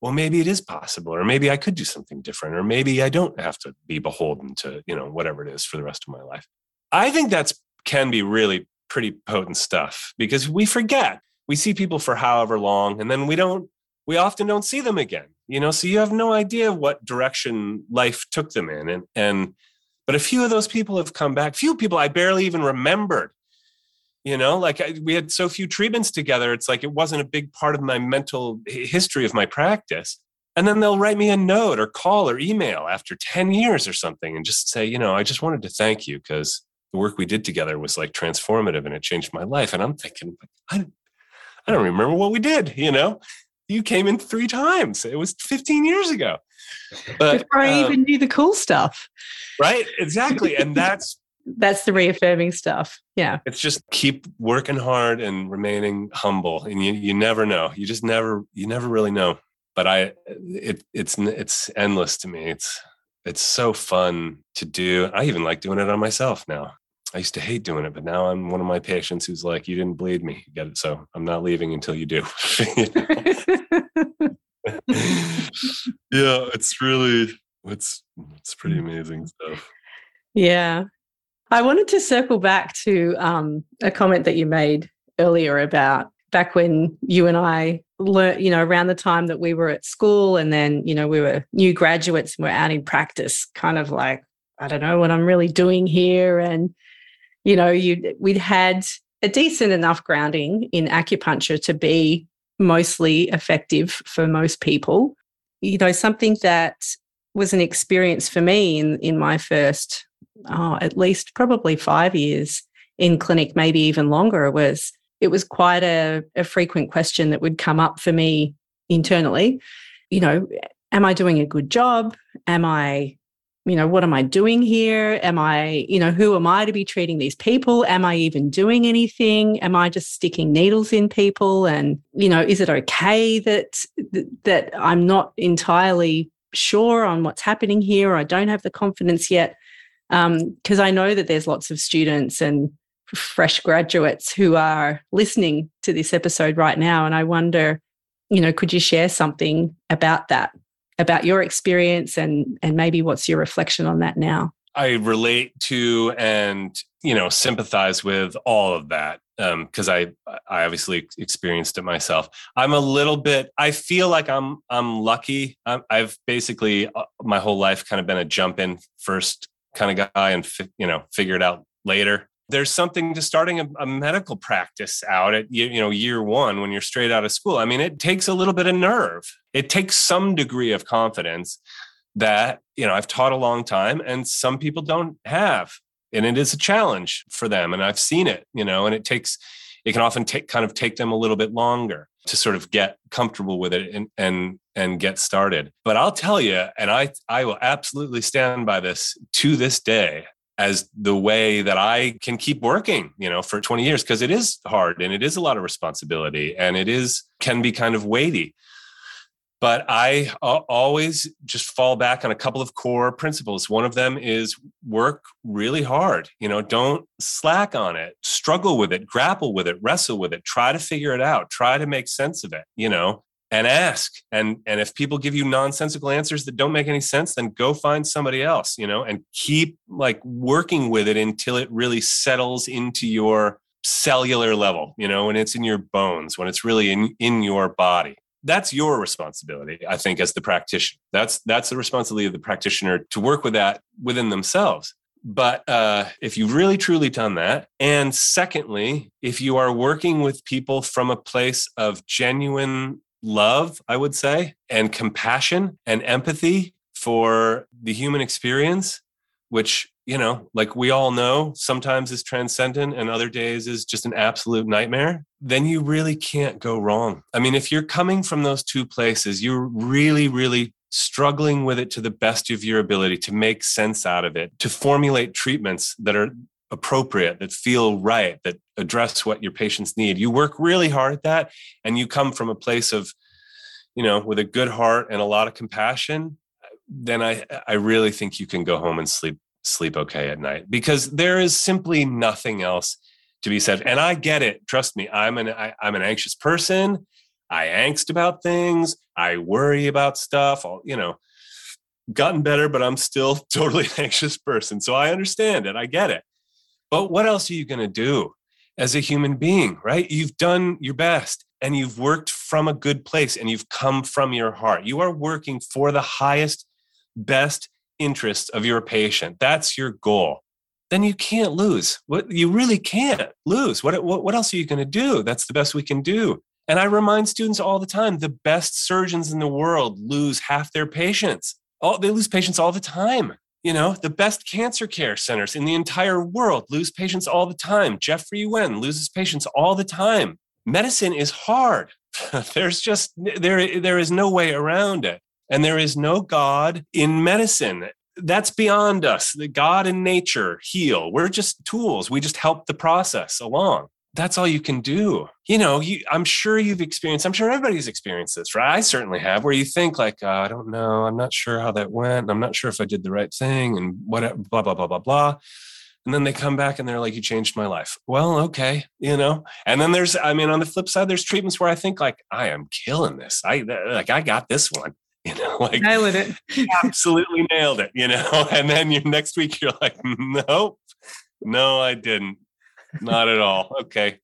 well, maybe it is possible, or maybe I could do something different, or maybe I don't have to be beholden to, you know, whatever it is for the rest of my life. I think that's can be really pretty potent stuff because we forget. We see people for however long and then we don't we often don't see them again. You know, so you have no idea what direction life took them in and and but a few of those people have come back. Few people I barely even remembered. You know, like I, we had so few treatments together. It's like it wasn't a big part of my mental history of my practice. And then they'll write me a note or call or email after 10 years or something and just say, you know, I just wanted to thank you because the work we did together was like transformative and it changed my life. And I'm thinking, I, I don't remember what we did, you know? You came in three times. It was 15 years ago. But before I um, even knew the cool stuff. Right. Exactly. And (laughs) that's that's the reaffirming stuff. Yeah. It's just keep working hard and remaining humble. And you you never know. You just never you never really know. But I it it's it's endless to me. It's it's so fun to do. I even like doing it on myself now. I used to hate doing it, but now I'm one of my patients who's like, "You didn't bleed me, you get it." So I'm not leaving until you do. (laughs) (laughs) yeah, it's really it's it's pretty amazing stuff. Yeah, I wanted to circle back to um, a comment that you made earlier about back when you and I learned, you know, around the time that we were at school, and then you know we were new graduates and we're out in practice, kind of like I don't know what I'm really doing here, and you know, you we'd had a decent enough grounding in acupuncture to be mostly effective for most people. You know, something that was an experience for me in in my first, oh, at least probably five years in clinic, maybe even longer, was it was quite a, a frequent question that would come up for me internally. You know, am I doing a good job? Am I you know, what am I doing here? Am I, you know, who am I to be treating these people? Am I even doing anything? Am I just sticking needles in people? And, you know, is it okay that that I'm not entirely sure on what's happening here I don't have the confidence yet? Because um, I know that there's lots of students and fresh graduates who are listening to this episode right now. And I wonder, you know, could you share something about that? About your experience and and maybe what's your reflection on that now i relate to and you know sympathize with all of that because um, I I obviously experienced it myself. I'm a little bit. I feel like I'm I'm lucky. i have basically uh, my whole life kind of been a jump in first kind of guy and fi- you know figure it out later there's something to starting a, a, medical practice out at you know year one when you're straight out of school. I mean it takes a little bit of nerve. It takes some degree of confidence that you know i've taught a long time and some people don't have. And it is a challenge for them and i've seen it you know and it takes it can often take kind of take them a little bit longer to sort of get comfortable with it and and and get started. But i'll tell you and i i will absolutely stand by this to this day as the way that I can keep working, you know, for 20 years because it is hard and it is a lot of responsibility and it is can be kind of weighty. But I always just fall back on a couple of core principles. One of them is work really hard. You know, don't slack on it. Struggle with it, grapple with it, wrestle with it, try to figure it out, try to make sense of it, you know and ask. And and if people give you nonsensical answers that don't make any sense then go find somebody else you know and keep like working with it until it really settles into your cellular level you know when it's in your bones when it's really in in your body. That's your responsibility i think as the practitioner. That's that's the responsibility of the practitioner to work with that within themselves. But uh, if you've really truly done that and secondly if you are working with people from a place of genuine love, I would say, and compassion and empathy for the human experience, which, you know, like we all know, sometimes is transcendent and other days is just an absolute nightmare, then you really can't go wrong. I mean, if you're coming from those two places, you're really, really struggling with it to the best of your ability to make sense out of it, to formulate treatments that are appropriate, that feel right, that address what your patients need. You work really hard at that and you come from a place of, you know, with a good heart and a lot of compassion. then I I really think you can go home and sleep sleep okay at night because there is simply nothing else to be said. And I get it. Trust me, I'm an I, I'm an anxious person. I angst about things. I worry about stuff. I'll, you know, gotten better, but I'm still (laughs) totally anxious person. So I understand it. I get it. But what else are you going to do as a human being, right? You've done your best and you've worked from a good place and you've come from your heart. You are working for the highest, best interest of your patient. That's your goal. Then you can't lose. What you really can't lose. What, what, what else are you going to do? That's the best we can do. And I remind students all the time the best surgeons in the world lose half their patients. All, they lose patients all the time. You know, the best cancer care centers in the entire world lose patients all the time. Jeffrey Yuen loses patients all the time. Medicine is hard. (laughs) There's just there there is no way around it. And there is no God in medicine. That's beyond us. The God and nature heal. We're just tools. We just help the process along that's all you can do. You know, you, I'm sure you've experienced, I'm sure everybody's experienced this, right? I certainly have, where you think, like, oh, I don't know, I'm not sure how that went. I'm not sure if I did the right thing and what, blah, blah, blah, blah, blah. And then they come back and they're like, you changed my life. Well, okay, you know. And then there's, I mean, on the flip side, there's treatments where I think, like, I am killing this. I, like, I got this one (laughs) you know like nailed it (laughs) absolutely nailed it you know (laughs) and then you next week you're like nope no i didn't not at all. Okay.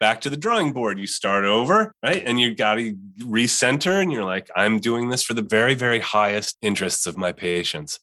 Back to the drawing board. You start over, right? And you got to recenter and you're like, I'm doing this for the very, very highest interests of my patients.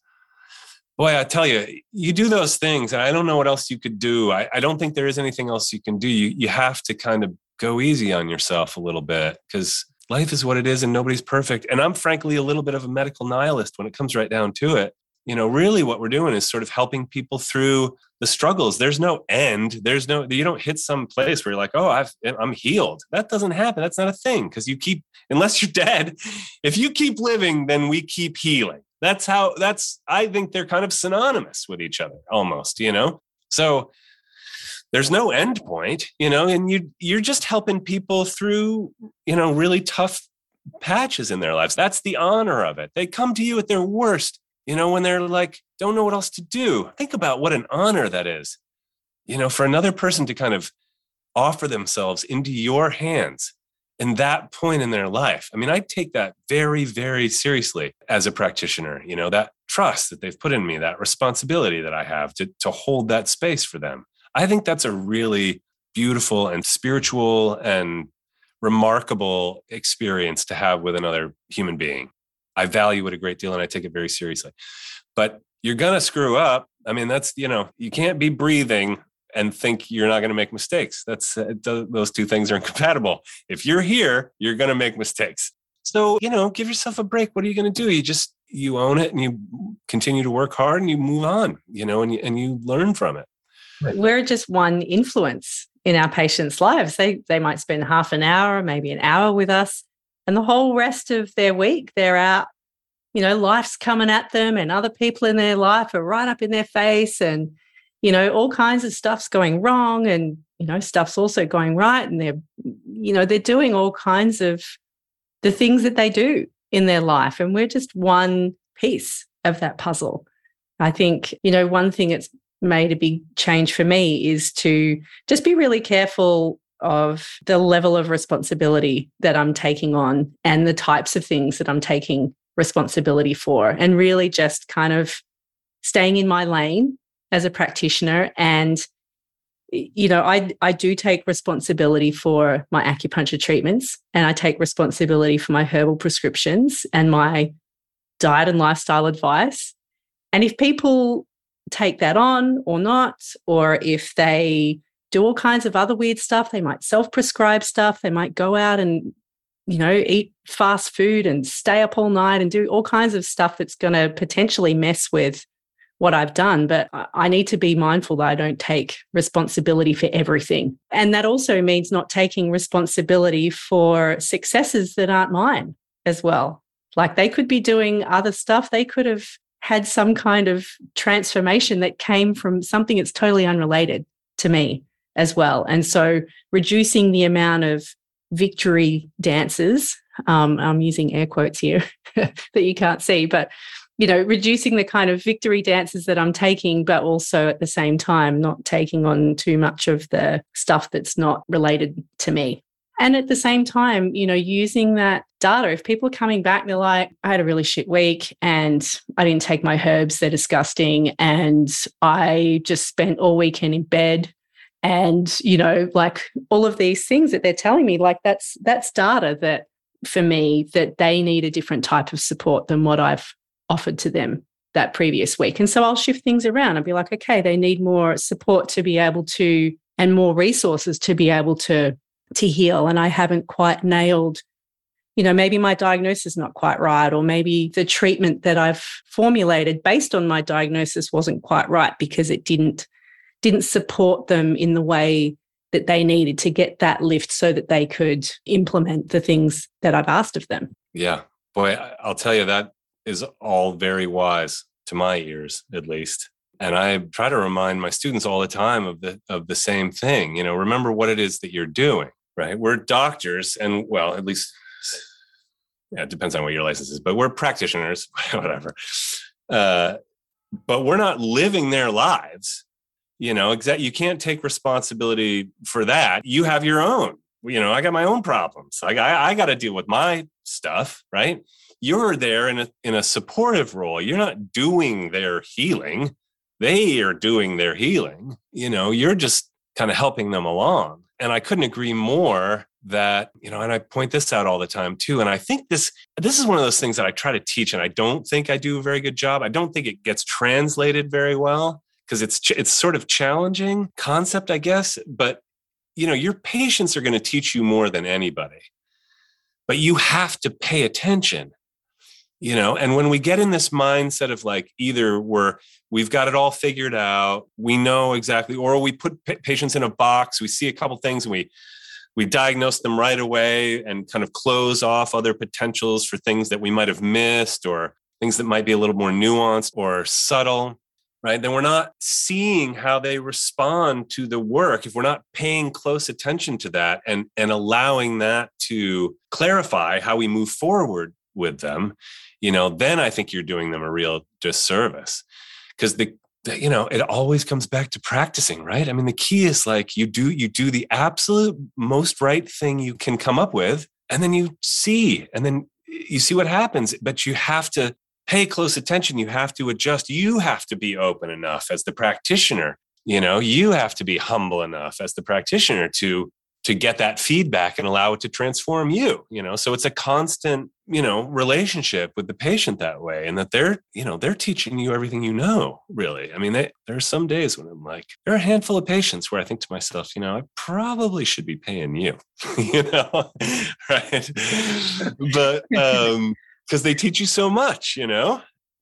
Boy, I tell you, you do those things, and I don't know what else you could do. I, I don't think there is anything else you can do. You, you have to kind of go easy on yourself a little bit because life is what it is and nobody's perfect. And I'm frankly a little bit of a medical nihilist when it comes right down to it you know really what we're doing is sort of helping people through the struggles. There's no end. There's no you don't hit some place where you're like oh I've, i'm healed. That doesn't happen. That's not a thing because you keep unless you're (laughs) dead if you keep living then we keep healing. That's how that's i think they're kind of synonymous with each other almost you know? So there's no end point you know and you you're just helping people through you know really tough patches in their lives. That's the honor of it. They come to you at their worst you know, when they're like, don't know what else to do. Think about what an honor that is, you know, for another person to kind of offer themselves into your hands in that point in their life. I mean, I take that very, very seriously as a practitioner, you know, that trust that they've put in me, that responsibility that I have to, to hold that space for them. I think that's a really beautiful and spiritual and remarkable experience to have with another human being. I value it a great deal and I take it very seriously. But you're going to screw up. I mean, that's, you know, you can't be breathing and think you're not going to make mistakes. That's uh, those two things are (laughs) incompatible. If you're here, you're going to make mistakes. So, you know, give yourself a break. What are you going to do? You just you own it and you continue to work hard and you move on, you know, and you, and you learn from it. We're just one influence in our patients' lives. They they might spend half an hour, maybe an hour with us, and the whole rest of their week, they're out, you know, life's coming at them and other people in their life are right up in their face. And, you know, all kinds of stuff's going wrong and, you know, stuff's also going right. And they're, you know, they're doing all kinds of the things that they do in their life. And we're just one piece of that puzzle. I think, you know, one thing that's made a big change for me is to just be really careful of the level of responsibility that I'm taking on and the types of things that I'm taking responsibility for, and really just kind of staying in my lane as a practitioner. And, you know, I, I do take responsibility for my acupuncture treatments and I take responsibility for my herbal prescriptions and my diet and lifestyle advice. And if people take that on or not, or if they do all kinds of other weird stuff. They might self prescribe stuff. They might go out and, you know, eat fast food and stay up all night and do all kinds of stuff that's going to potentially mess with what I've done. But I need to be mindful that I don't take responsibility for everything. And that also means not taking responsibility for successes that aren't mine as well. Like they could be doing other stuff. They could have had some kind of transformation that came from something that's totally unrelated to me as well. And so reducing the amount of victory dances, um, I'm using air quotes here (laughs) that you can't see, but you know, reducing the kind of victory dances that I'm taking, but also at the same time, not taking on too much of the stuff that's not related to me. And at the same time, you know, using that data, if people are coming back, they're like, I had a really shit week and I didn't take my herbs, they're disgusting. And I just spent all weekend in bed. And, you know, like all of these things that they're telling me, like that's that's data that for me that they need a different type of support than what I've offered to them that previous week. And so I'll shift things around and be like, okay, they need more support to be able to and more resources to be able to to heal and I haven't quite nailed you know maybe my diagnosis is not quite right or maybe the treatment that I've formulated based on my diagnosis wasn't quite right because it didn't didn't support them in the way that they needed to get that lift so that they could implement the things that I've asked of them. Yeah. Boy, I'll tell you that is all very wise to my ears at least and i try to remind my students all the time of the of the same thing you know remember what it is that you're doing right? We're doctors, and well, at least yeah, it depends on what your license is, but we're practitioners, (laughs) whatever. Uh, but we're not living their lives. You know, exactly. You can't take responsibility for that. You have your own. You know, I got my own problems. I, I, I got to deal with my stuff, right? You're there in a in a supportive role. You're not doing their healing. They are doing their healing. You know, you're just kind of helping them along and I couldn't agree more that you know and i point this out all the time too and i think this this is one of those things that i try to teach and i don't think i do a very good job i don't think it gets translated very well because it's it's sort of challenging concept i guess but you know your patients are going to teach you more than anybody. But you have to pay attention you know and when we get in this mindset of like either we're we've got it all figured out we know exactly or we put p- patients in a box we see a couple things and we we diagnose them right away and kind of close off other potentials for things that we might have missed or things that might be a little more nuanced or subtle right then we're not seeing how they respond to the work if we're not paying close attention to that and and allowing that to clarify how we move forward with them you know, then I think you're doing them a real disservice because the, the, you know, it always comes back to practicing, right? I mean, the key is like you do you do the absolute most right thing you can come up with, and then you see, and then you see what happens. But you have to pay close attention. You have to adjust. You have to be open enough as the practitioner. You know, you have to be humble enough as the practitioner to to get that feedback and allow it to transform you you know so it's a constant you know relationship with the patient that way and that they're you know they're teaching you everything you know really i mean they, there are some days when i'm like there are a handful of patients where i think to myself you know i probably should be paying you (laughs) you know (laughs) right but (laughs) um because they teach you so much you know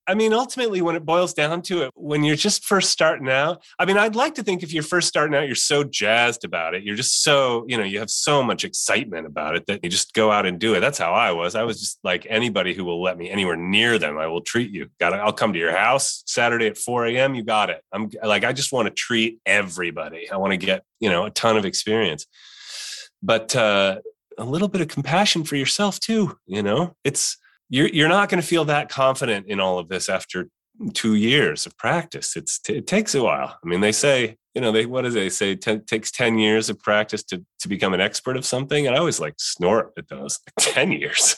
I mean, ultimately, when it boils down to it, when you're just first starting out, I mean, I'd like to think if you're first starting out, you're so jazzed about it. You're just so, you know, you have so much excitement about it that you just go out and do it. That's how I was. I was just like anybody who will let me anywhere near them, I will treat you. Got it. I'll come to your house Saturday at 4 a.m. You got it. I'm like, I just want to treat everybody. I want to get, you know, a ton of experience. But uh, a little bit of compassion for yourself too, you know, it's, you're you're not going to feel that confident in all of this after two years of practice. It's it takes a while. I mean, they say you know they what do they say? It takes ten years of practice to to become an expert of something, and I always like snort at those (laughs) ten years.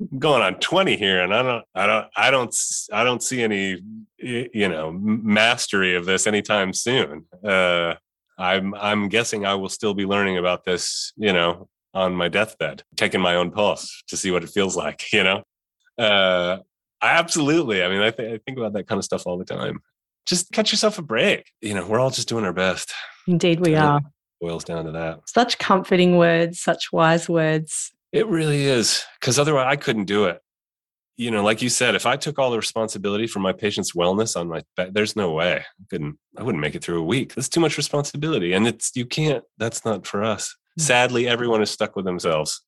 I'm going on 20 here and i don't i don't i don't i don't see any you know mastery of this anytime soon uh i'm i'm guessing i will still be learning about this you know on my deathbed, taking my own pulse to see what it feels like, (laughs) you know? Uh, absolutely. I mean, I, th- I think about that kind of stuff all the time. Just catch yourself a break. You know, we're all just doing our best. Indeed, we are. boils down to that. Such comforting words, such wise words. It really is. Because otherwise, I couldn't do it. You know, like you said, if I took all the responsibility for my patient's wellness on my back, there's no way I couldn't. I wouldn't make it through a week. That's too much responsibility, and it's you can't. That's not for us. Hmm. Sadly, everyone is stuck with themselves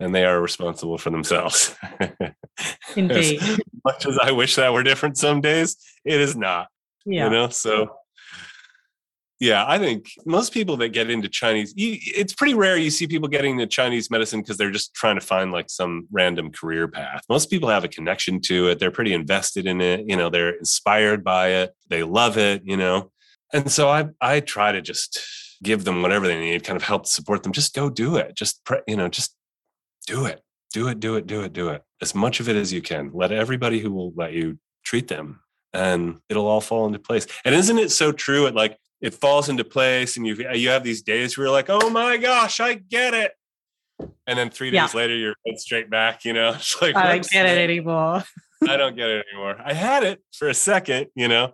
and they are responsible for themselves. (laughs) Indeed. as much as I wish that were different some days, it is not. Yeah. You know, so Yeah, I think most people that get into Chinese, you, it's pretty rare you see people getting into Chinese medicine because they're just trying to find like some random career path. Most people have a connection to it. They're pretty invested in it. You know, they're inspired by it. They love it, you know. And so I I try to just give them whatever they need, kind of help support them. Just go do it. Just, pre- you know, just do it. Do it, do it, do it, do it. As much of it as you can. Let everybody who will let you treat them and it'll all fall into place. And isn't it so true? It like it falls into place and you you have these days where you're like, oh my gosh, I get it. And then three days yeah. later, you're straight back, you know, (laughs) it's like, I don't get it anymore. I don't get it anymore. I had it for a second, you know,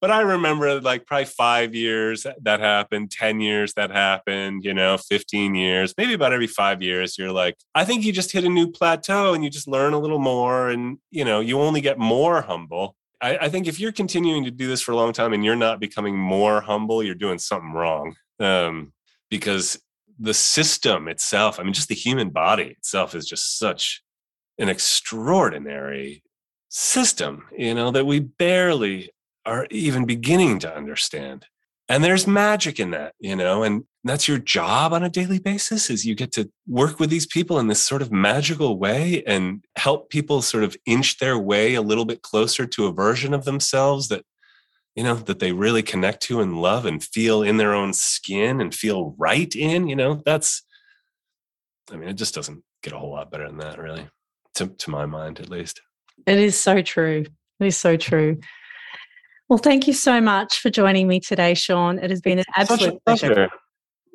but I remember like probably five years that happened, 10 years that happened, you know, 15 years, maybe about every five years, you're like, I think you just hit a new plateau and you just learn a little more and, you know, you only get more humble. I, I think if you're continuing to do this for a long time and you're not becoming more humble, you're doing something wrong. Um, because the system itself, I mean, just the human body itself is just such an extraordinary system, you know, that we barely are even beginning to understand. And there's magic in that, you know, and that's your job on a daily basis is you get to work with these people in this sort of magical way and help people sort of inch their way a little bit closer to a version of themselves that you know that they really connect to and love and feel in their own skin and feel right in you know that's i mean it just doesn't get a whole lot better than that really to, to my mind at least. It is so true. It is so true well, thank you so much for joining me today, Sean. It has been an absolute pleasure. pleasure.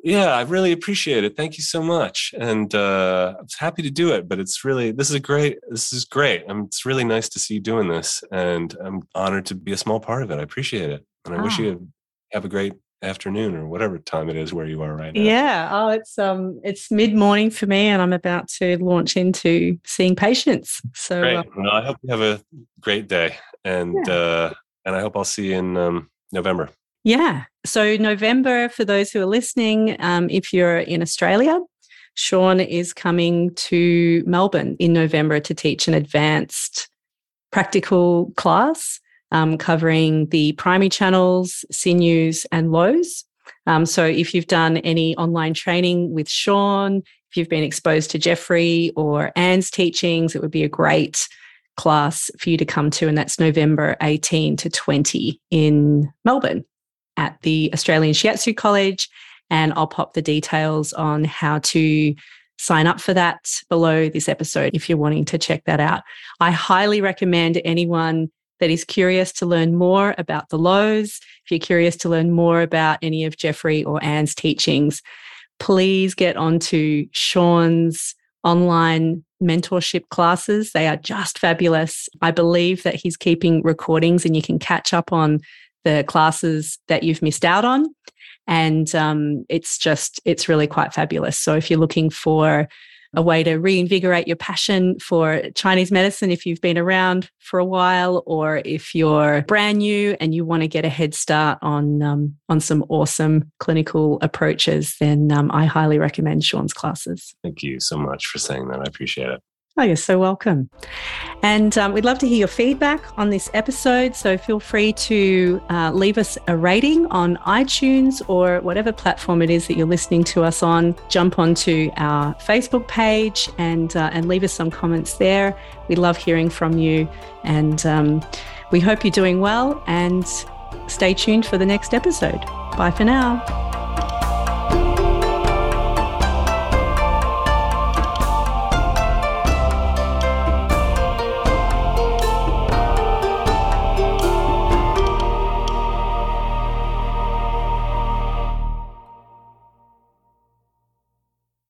Yeah, I really appreciate it. Thank you so much, and uh, I was happy to do it. But it's really this is a great. This is great. Um, it's really nice to see you doing this, and I'm honored to be a small part of it. I appreciate it, and I wish you have a great afternoon or whatever time it is where you are right now. Yeah. Oh, it's um it's mid morning for me and I'm about to launch into seeing patients. So great. Uh, well, I hope you have a great day. And yeah. uh and I hope I'll see you in um, November. Yeah. So, November, for those who are listening, um, if you're in Australia, Sean is coming to Melbourne in November to teach an advanced practical class um, covering the primary channels, sinews, and luos. Um, so, if you've done any online training with Sean, if you've been exposed to Jeffrey or Ann's teachings, it would be a great class for you to come to, and that's November 18 to 20 in Melbourne at the Australian Shiatsu College. And I'll pop the details on how to sign up for that below this episode if you're wanting to check that out. I highly recommend anyone that is curious to learn more about the luos, if you're curious to learn more about any of Jeffrey or Ann's teachings, please get onto Sean's online mentorship classes. They are just fabulous. I believe that he's keeping recordings and you can catch up on the classes that you've missed out on. And um, it's just, it's really quite fabulous. So if you're looking for a way to reinvigorate your passion for Chinese medicine if you've been around for a while, or if you're brand new and you want to get a head start on um, on some awesome clinical approaches, then um, I highly recommend Sean's classes. Thank you so much for saying that. I appreciate it. Oh, you're so welcome. And um, we'd love to hear your feedback on this episode. So feel free to uh, leave us a rating on iTunes or whatever platform it is that you're listening to us on. Jump onto our Facebook page and, uh, and leave us some comments there. We love hearing from you. And um, we hope you're doing well and stay tuned for the next episode. Bye for now.